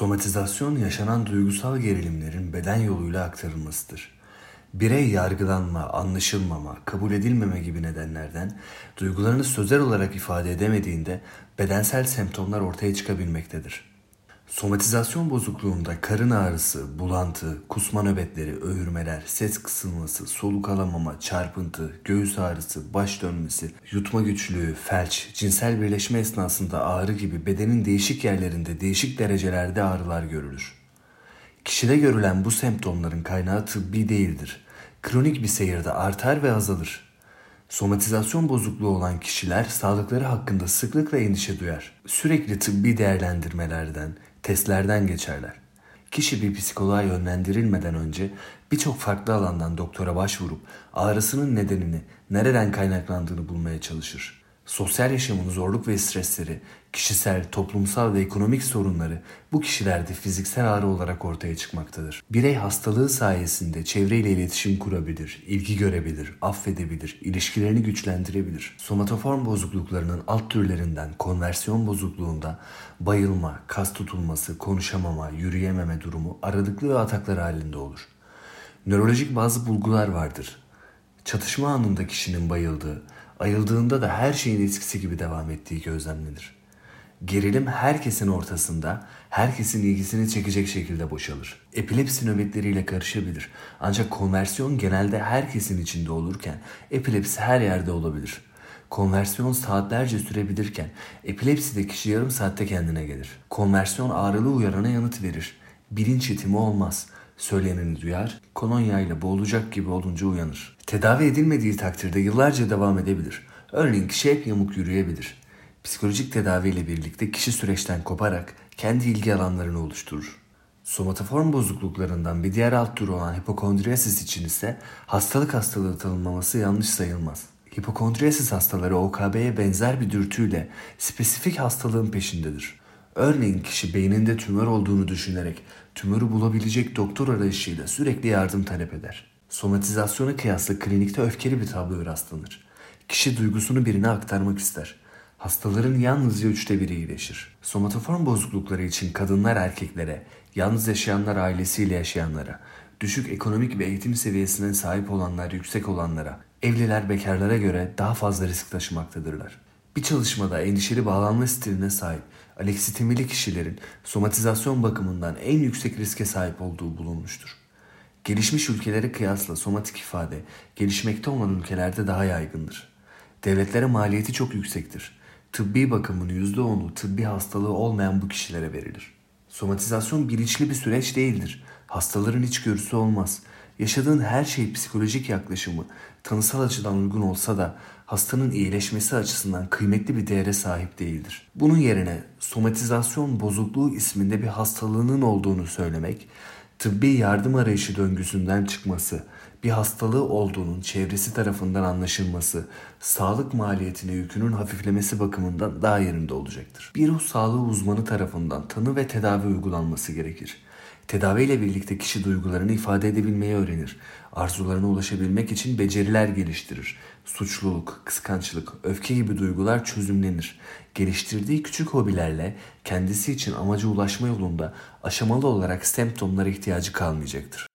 Somatizasyon yaşanan duygusal gerilimlerin beden yoluyla aktarılmasıdır. Birey yargılanma, anlaşılmama, kabul edilmeme gibi nedenlerden duygularını sözel olarak ifade edemediğinde bedensel semptomlar ortaya çıkabilmektedir. Somatizasyon bozukluğunda karın ağrısı, bulantı, kusma nöbetleri, öğürmeler, ses kısılması, soluk alamama, çarpıntı, göğüs ağrısı, baş dönmesi, yutma güçlüğü, felç, cinsel birleşme esnasında ağrı gibi bedenin değişik yerlerinde değişik derecelerde ağrılar görülür. Kişide görülen bu semptomların kaynağı tıbbi değildir. Kronik bir seyirde artar ve azalır. Somatizasyon bozukluğu olan kişiler sağlıkları hakkında sıklıkla endişe duyar. Sürekli tıbbi değerlendirmelerden, testlerden geçerler. Kişi bir psikoloğa yönlendirilmeden önce birçok farklı alandan doktora başvurup ağrısının nedenini, nereden kaynaklandığını bulmaya çalışır. Sosyal yaşamın zorluk ve stresleri, kişisel, toplumsal ve ekonomik sorunları bu kişilerde fiziksel ağrı olarak ortaya çıkmaktadır. Birey hastalığı sayesinde çevreyle iletişim kurabilir, ilgi görebilir, affedebilir, ilişkilerini güçlendirebilir. Somatoform bozukluklarının alt türlerinden konversiyon bozukluğunda bayılma, kas tutulması, konuşamama, yürüyememe durumu aralıklı ve ataklar halinde olur. Nörolojik bazı bulgular vardır. Çatışma anında kişinin bayıldığı, ayıldığında da her şeyin eskisi gibi devam ettiği gözlemlenir. Gerilim herkesin ortasında, herkesin ilgisini çekecek şekilde boşalır. Epilepsi nöbetleriyle karışabilir. Ancak konversiyon genelde herkesin içinde olurken epilepsi her yerde olabilir. Konversiyon saatlerce sürebilirken epilepside kişi yarım saatte kendine gelir. Konversiyon ağrılı uyarana yanıt verir. Bilinç itimi olmaz söyleneni duyar, kolonya ile boğulacak gibi olunca uyanır. Tedavi edilmediği takdirde yıllarca devam edebilir. Örneğin kişi hep yamuk yürüyebilir. Psikolojik tedavi ile birlikte kişi süreçten koparak kendi ilgi alanlarını oluşturur. Somatoform bozukluklarından bir diğer alt türü olan hipokondriyasis için ise hastalık hastalığı tanımlaması yanlış sayılmaz. Hipokondriyasis hastaları OKB'ye benzer bir dürtüyle spesifik hastalığın peşindedir. Örneğin kişi beyninde tümör olduğunu düşünerek tümörü bulabilecek doktor arayışıyla sürekli yardım talep eder. Somatizasyona kıyasla klinikte öfkeli bir tabloya rastlanır. Kişi duygusunu birine aktarmak ister. Hastaların yalnızca üçte biri iyileşir. Somatoform bozuklukları için kadınlar erkeklere, yalnız yaşayanlar ailesiyle yaşayanlara, düşük ekonomik ve eğitim seviyesine sahip olanlar yüksek olanlara, evliler bekarlara göre daha fazla risk taşımaktadırlar. Bir çalışmada endişeli bağlanma stiline sahip aleksitimili kişilerin somatizasyon bakımından en yüksek riske sahip olduğu bulunmuştur. Gelişmiş ülkelere kıyasla somatik ifade gelişmekte olan ülkelerde daha yaygındır. Devletlere maliyeti çok yüksektir. Tıbbi bakımın %10'u tıbbi hastalığı olmayan bu kişilere verilir. Somatizasyon bilinçli bir süreç değildir. Hastaların içgörüsü olmaz. Yaşadığın her şey psikolojik yaklaşımı tanısal açıdan uygun olsa da hastanın iyileşmesi açısından kıymetli bir değere sahip değildir. Bunun yerine somatizasyon bozukluğu isminde bir hastalığının olduğunu söylemek, tıbbi yardım arayışı döngüsünden çıkması, bir hastalığı olduğunun çevresi tarafından anlaşılması, sağlık maliyetine yükünün hafiflemesi bakımından daha yerinde olacaktır. Bir ruh sağlığı uzmanı tarafından tanı ve tedavi uygulanması gerekir. Tedavi ile birlikte kişi duygularını ifade edebilmeyi öğrenir. Arzularına ulaşabilmek için beceriler geliştirir. Suçluluk, kıskançlık, öfke gibi duygular çözümlenir. Geliştirdiği küçük hobilerle kendisi için amaca ulaşma yolunda aşamalı olarak semptomlara ihtiyacı kalmayacaktır.